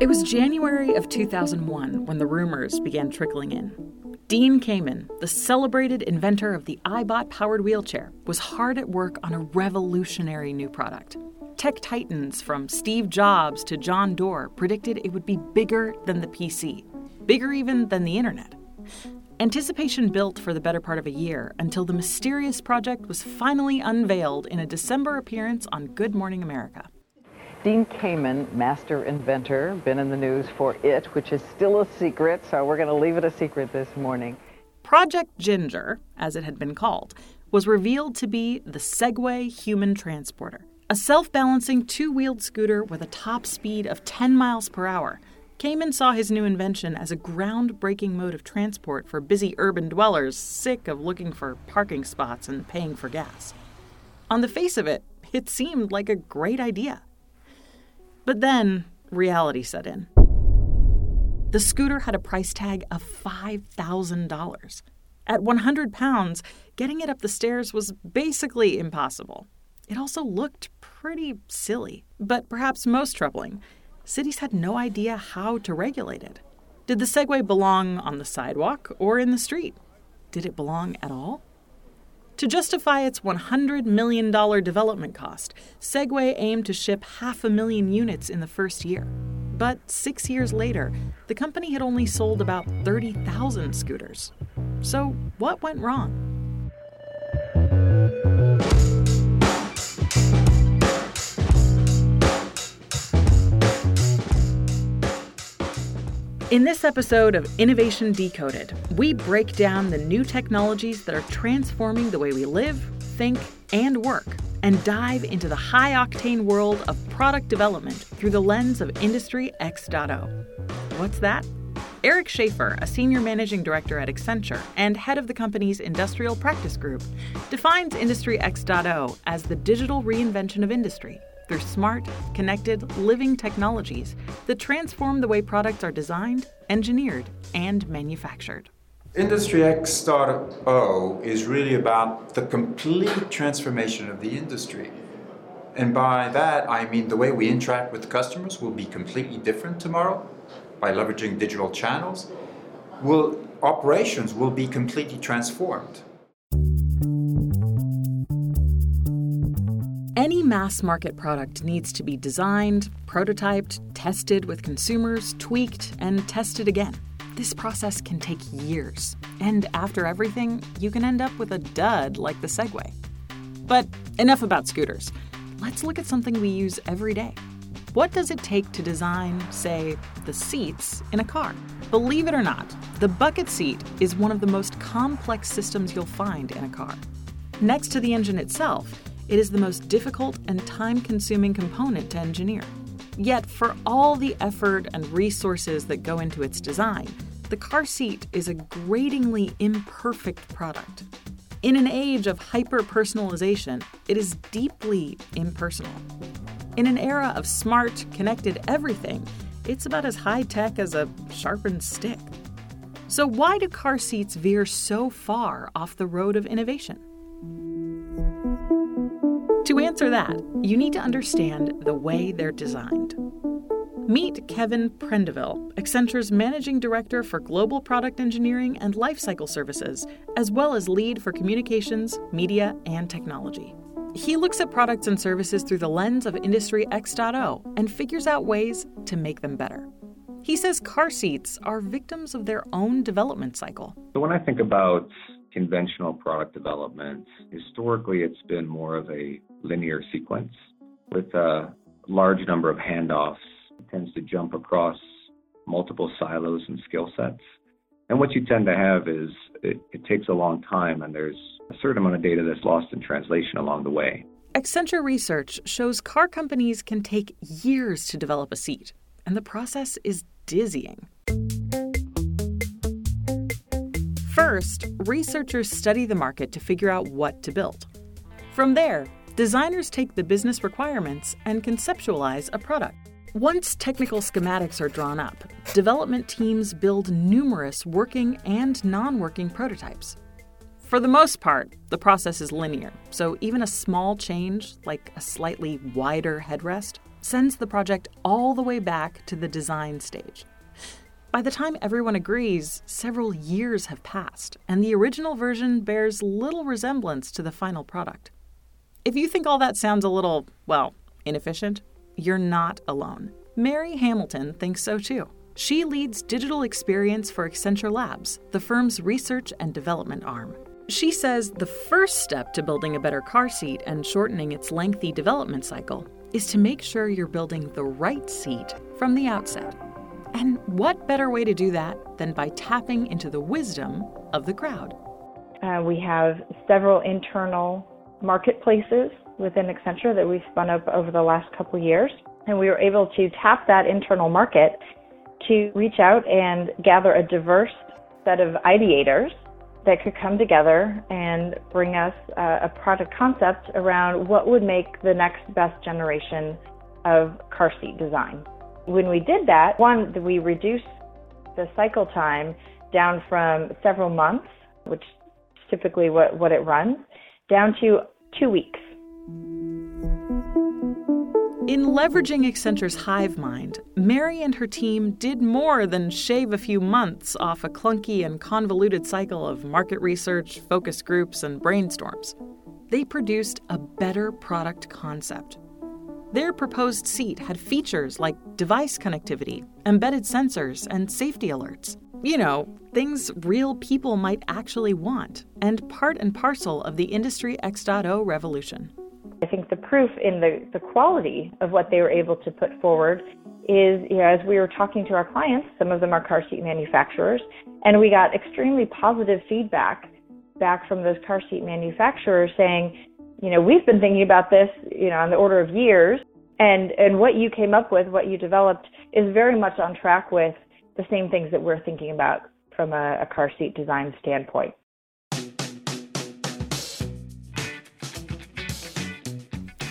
It was January of 2001 when the rumors began trickling in. Dean Kamen, the celebrated inventor of the iBot powered wheelchair, was hard at work on a revolutionary new product. Tech titans from Steve Jobs to John Doerr predicted it would be bigger than the PC, bigger even than the internet. Anticipation built for the better part of a year until the mysterious project was finally unveiled in a December appearance on Good Morning America. Dean Kamen, master inventor, been in the news for it, which is still a secret, so we're going to leave it a secret this morning. Project Ginger, as it had been called, was revealed to be the Segway Human Transporter, a self balancing two wheeled scooter with a top speed of 10 miles per hour. Kamen saw his new invention as a groundbreaking mode of transport for busy urban dwellers sick of looking for parking spots and paying for gas. On the face of it, it seemed like a great idea. But then reality set in. The scooter had a price tag of $5,000. At 100 pounds, getting it up the stairs was basically impossible. It also looked pretty silly. But perhaps most troubling, cities had no idea how to regulate it. Did the Segway belong on the sidewalk or in the street? Did it belong at all? To justify its $100 million development cost, Segway aimed to ship half a million units in the first year. But six years later, the company had only sold about 30,000 scooters. So, what went wrong? In this episode of Innovation Decoded, we break down the new technologies that are transforming the way we live, think, and work, and dive into the high octane world of product development through the lens of Industry X.0. What's that? Eric Schaeffer, a senior managing director at Accenture and head of the company's industrial practice group, defines Industry X.0 as the digital reinvention of industry through smart, connected, living technologies that transform the way products are designed, engineered, and manufactured. Industry X.0 is really about the complete transformation of the industry. And by that, I mean the way we interact with customers will be completely different tomorrow by leveraging digital channels. Will, operations will be completely transformed. Any mass market product needs to be designed, prototyped, tested with consumers, tweaked, and tested again. This process can take years, and after everything, you can end up with a dud like the Segway. But enough about scooters. Let's look at something we use every day. What does it take to design, say, the seats in a car? Believe it or not, the bucket seat is one of the most complex systems you'll find in a car. Next to the engine itself, it is the most difficult and time consuming component to engineer. Yet, for all the effort and resources that go into its design, the car seat is a gratingly imperfect product. In an age of hyper personalization, it is deeply impersonal. In an era of smart, connected everything, it's about as high tech as a sharpened stick. So, why do car seats veer so far off the road of innovation? To answer that, you need to understand the way they're designed. Meet Kevin Prendeville, Accenture's Managing Director for Global Product Engineering and Lifecycle Services, as well as lead for communications, media, and technology. He looks at products and services through the lens of Industry X.0 and figures out ways to make them better. He says car seats are victims of their own development cycle. So when I think about conventional product development, historically it's been more of a linear sequence with a large number of handoffs. It tends to jump across multiple silos and skill sets. And what you tend to have is it, it takes a long time and there's a certain amount of data that's lost in translation along the way. Accenture research shows car companies can take years to develop a seat, and the process is dizzying. First, researchers study the market to figure out what to build. From there, designers take the business requirements and conceptualize a product. Once technical schematics are drawn up, development teams build numerous working and non working prototypes. For the most part, the process is linear, so even a small change, like a slightly wider headrest, sends the project all the way back to the design stage. By the time everyone agrees, several years have passed, and the original version bears little resemblance to the final product. If you think all that sounds a little, well, inefficient, you're not alone. Mary Hamilton thinks so too. She leads digital experience for Accenture Labs, the firm's research and development arm. She says the first step to building a better car seat and shortening its lengthy development cycle is to make sure you're building the right seat from the outset. And what better way to do that than by tapping into the wisdom of the crowd? Uh, we have several internal marketplaces within Accenture that we've spun up over the last couple years, and we were able to tap that internal market to reach out and gather a diverse set of ideators that could come together and bring us uh, a product concept around what would make the next best generation of car seat design. When we did that, one, we reduced the cycle time down from several months, which typically what, what it runs, down to two weeks. In leveraging Accenture's hive mind, Mary and her team did more than shave a few months off a clunky and convoluted cycle of market research, focus groups, and brainstorms. They produced a better product concept. Their proposed seat had features like device connectivity, embedded sensors, and safety alerts. You know, things real people might actually want, and part and parcel of the Industry X.0 revolution. I think the proof in the, the quality of what they were able to put forward is, you know, as we were talking to our clients, some of them are car seat manufacturers, and we got extremely positive feedback back from those car seat manufacturers saying, you know, we've been thinking about this, you know, on the order of years, and and what you came up with, what you developed, is very much on track with the same things that we're thinking about from a, a car seat design standpoint.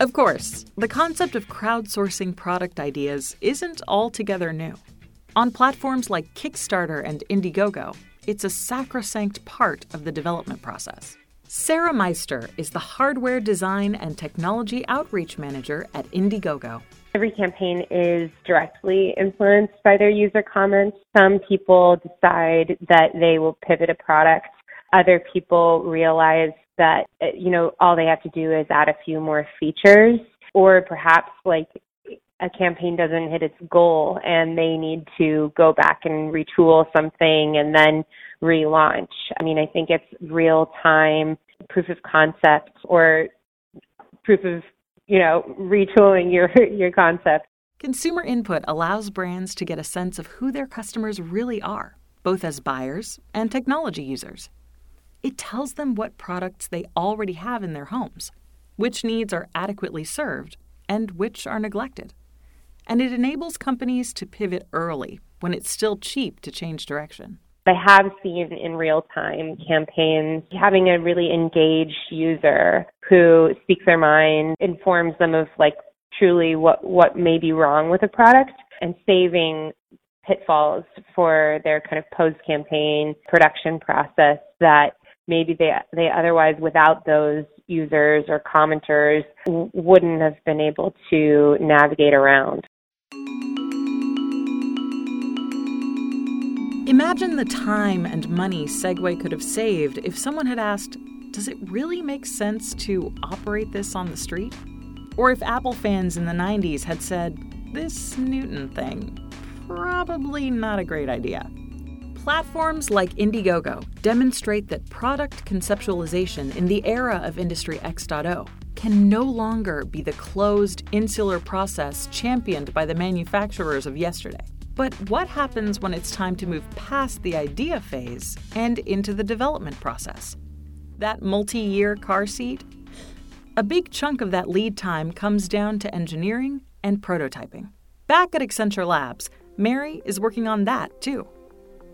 Of course, the concept of crowdsourcing product ideas isn't altogether new. On platforms like Kickstarter and Indiegogo, it's a sacrosanct part of the development process. Sarah Meister is the hardware design and technology outreach manager at Indiegogo. Every campaign is directly influenced by their user comments. Some people decide that they will pivot a product. Other people realize that uh, you know all they have to do is add a few more features or perhaps like a campaign doesn't hit its goal and they need to go back and retool something and then relaunch. I mean, I think it's real time proof of concept or proof of, you know, retooling your your concept. Consumer input allows brands to get a sense of who their customers really are, both as buyers and technology users. It tells them what products they already have in their homes, which needs are adequately served, and which are neglected. And it enables companies to pivot early when it's still cheap to change direction. I have seen in real time campaigns having a really engaged user who speaks their mind, informs them of like truly what, what may be wrong with a product and saving pitfalls for their kind of post campaign production process that maybe they they otherwise without those users or commenters wouldn't have been able to navigate around. Imagine the time and money Segway could have saved if someone had asked, Does it really make sense to operate this on the street? Or if Apple fans in the 90s had said, This Newton thing, probably not a great idea. Platforms like Indiegogo demonstrate that product conceptualization in the era of Industry X.0 can no longer be the closed, insular process championed by the manufacturers of yesterday. But what happens when it's time to move past the idea phase and into the development process? That multi year car seat? A big chunk of that lead time comes down to engineering and prototyping. Back at Accenture Labs, Mary is working on that too.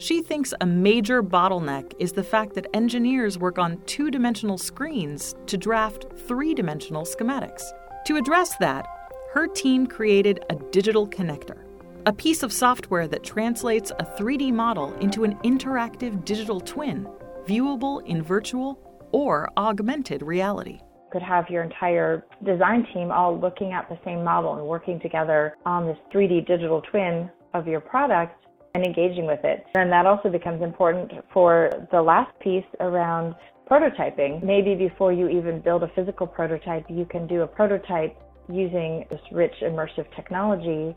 She thinks a major bottleneck is the fact that engineers work on two dimensional screens to draft three dimensional schematics. To address that, her team created a digital connector, a piece of software that translates a 3D model into an interactive digital twin, viewable in virtual or augmented reality. could have your entire design team all looking at the same model and working together on this 3D digital twin of your product and engaging with it. And that also becomes important for the last piece around prototyping. Maybe before you even build a physical prototype, you can do a prototype using this rich immersive technology.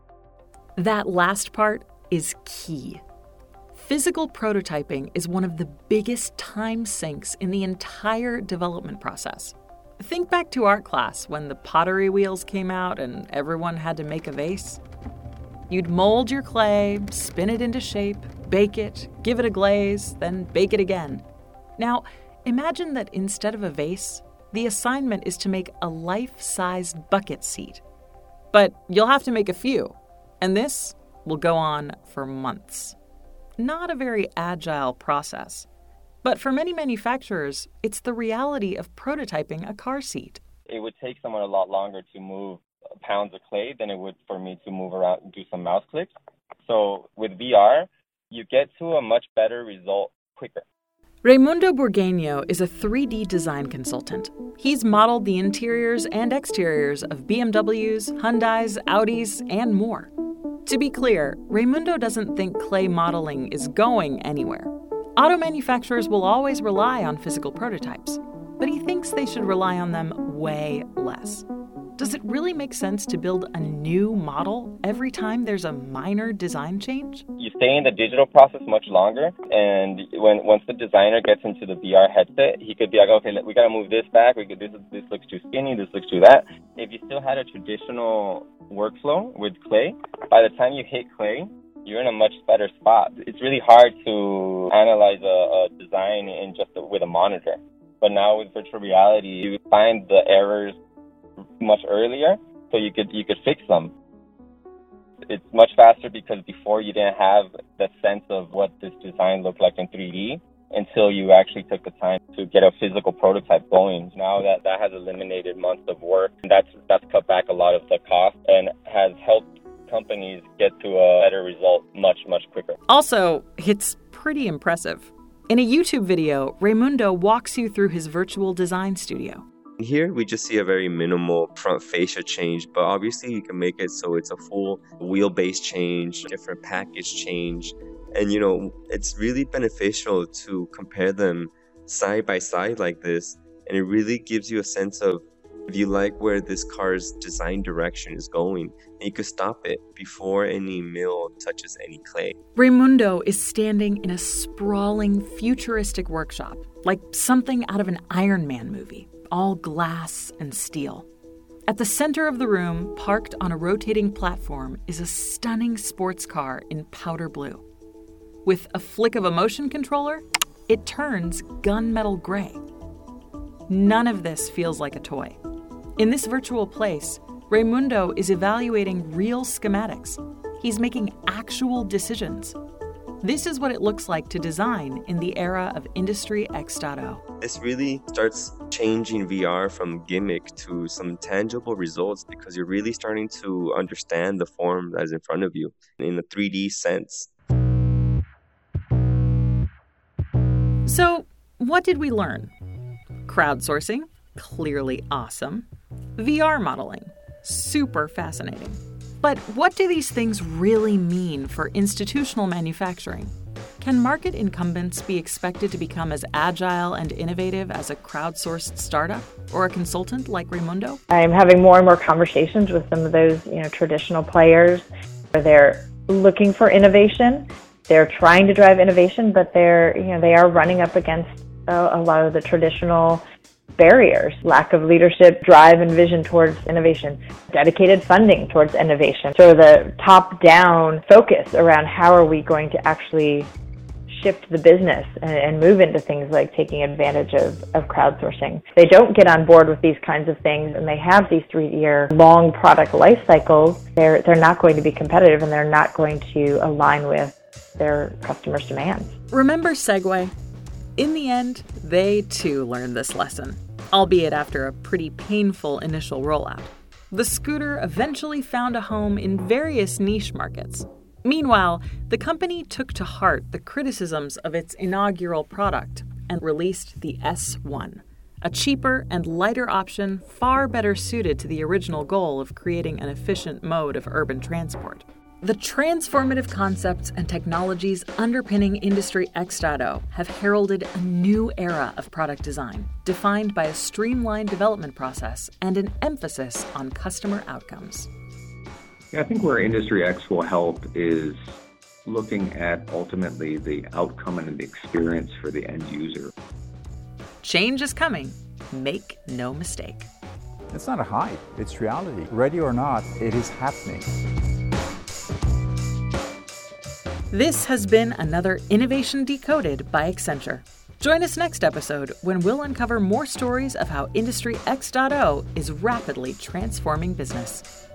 That last part is key. Physical prototyping is one of the biggest time sinks in the entire development process. Think back to art class when the pottery wheels came out and everyone had to make a vase. You'd mold your clay, spin it into shape, bake it, give it a glaze, then bake it again. Now, imagine that instead of a vase, the assignment is to make a life sized bucket seat. But you'll have to make a few, and this will go on for months. Not a very agile process. But for many manufacturers, it's the reality of prototyping a car seat. It would take someone a lot longer to move pounds of clay than it would for me to move around and do some mouse clicks. So with VR, you get to a much better result quicker. Raimundo Burgueño is a 3D design consultant. He's modeled the interiors and exteriors of BMWs, Hyundais, Audis, and more. To be clear, Raimundo doesn't think clay modeling is going anywhere. Auto manufacturers will always rely on physical prototypes, but he thinks they should rely on them way less. Does it really make sense to build a new model every time there's a minor design change? You stay in the digital process much longer, and when once the designer gets into the VR headset, he could be like, okay, we gotta move this back. We could this this looks too skinny. This looks too that. If you still had a traditional workflow with clay, by the time you hit clay, you're in a much better spot. It's really hard to analyze a, a design in just a, with a monitor. But now with virtual reality, you find the errors much earlier, so you could you could fix them. It's much faster because before you didn't have the sense of what this design looked like in 3D until you actually took the time to get a physical prototype going. Now that that has eliminated months of work, that's that's cut back a lot of the cost and has helped companies get to a better result much, much quicker. Also, it's pretty impressive. In a YouTube video, Raimundo walks you through his virtual design studio. Here, we just see a very minimal front fascia change, but obviously, you can make it so it's a full wheelbase change, different package change. And, you know, it's really beneficial to compare them side by side like this. And it really gives you a sense of if you like where this car's design direction is going, you could stop it before any mill touches any clay. Raimundo is standing in a sprawling, futuristic workshop, like something out of an Iron Man movie, all glass and steel. At the center of the room, parked on a rotating platform, is a stunning sports car in powder blue. With a flick of a motion controller, it turns gunmetal gray. None of this feels like a toy. In this virtual place, Raimundo is evaluating real schematics. He's making actual decisions. This is what it looks like to design in the era of Industry X.0. This really starts changing VR from gimmick to some tangible results because you're really starting to understand the form that is in front of you in a 3D sense. So, what did we learn? Crowdsourcing, clearly awesome. VR modeling, super fascinating. But what do these things really mean for institutional manufacturing? Can market incumbents be expected to become as agile and innovative as a crowdsourced startup or a consultant like Raimundo? I'm having more and more conversations with some of those, you know, traditional players where they're looking for innovation. They're trying to drive innovation, but they're, you know, they are running up against a, a lot of the traditional barriers, lack of leadership, drive, and vision towards innovation, dedicated funding towards innovation. So the top down focus around how are we going to actually shift the business and, and, move into things like taking advantage of, of crowdsourcing. They don't get on board with these kinds of things and they have these three year long product life cycles, they're, they're not going to be competitive and they're not going to align with their customers' demands. Remember Segway? In the end, they too learned this lesson, albeit after a pretty painful initial rollout. The scooter eventually found a home in various niche markets. Meanwhile, the company took to heart the criticisms of its inaugural product and released the S1, a cheaper and lighter option far better suited to the original goal of creating an efficient mode of urban transport. The transformative concepts and technologies underpinning Industry X.0 have heralded a new era of product design, defined by a streamlined development process and an emphasis on customer outcomes. Yeah, I think where Industry X will help is looking at ultimately the outcome and the experience for the end user. Change is coming. Make no mistake. It's not a hype, it's reality. Ready or not, it is happening. This has been another Innovation Decoded by Accenture. Join us next episode when we'll uncover more stories of how Industry X.0 is rapidly transforming business.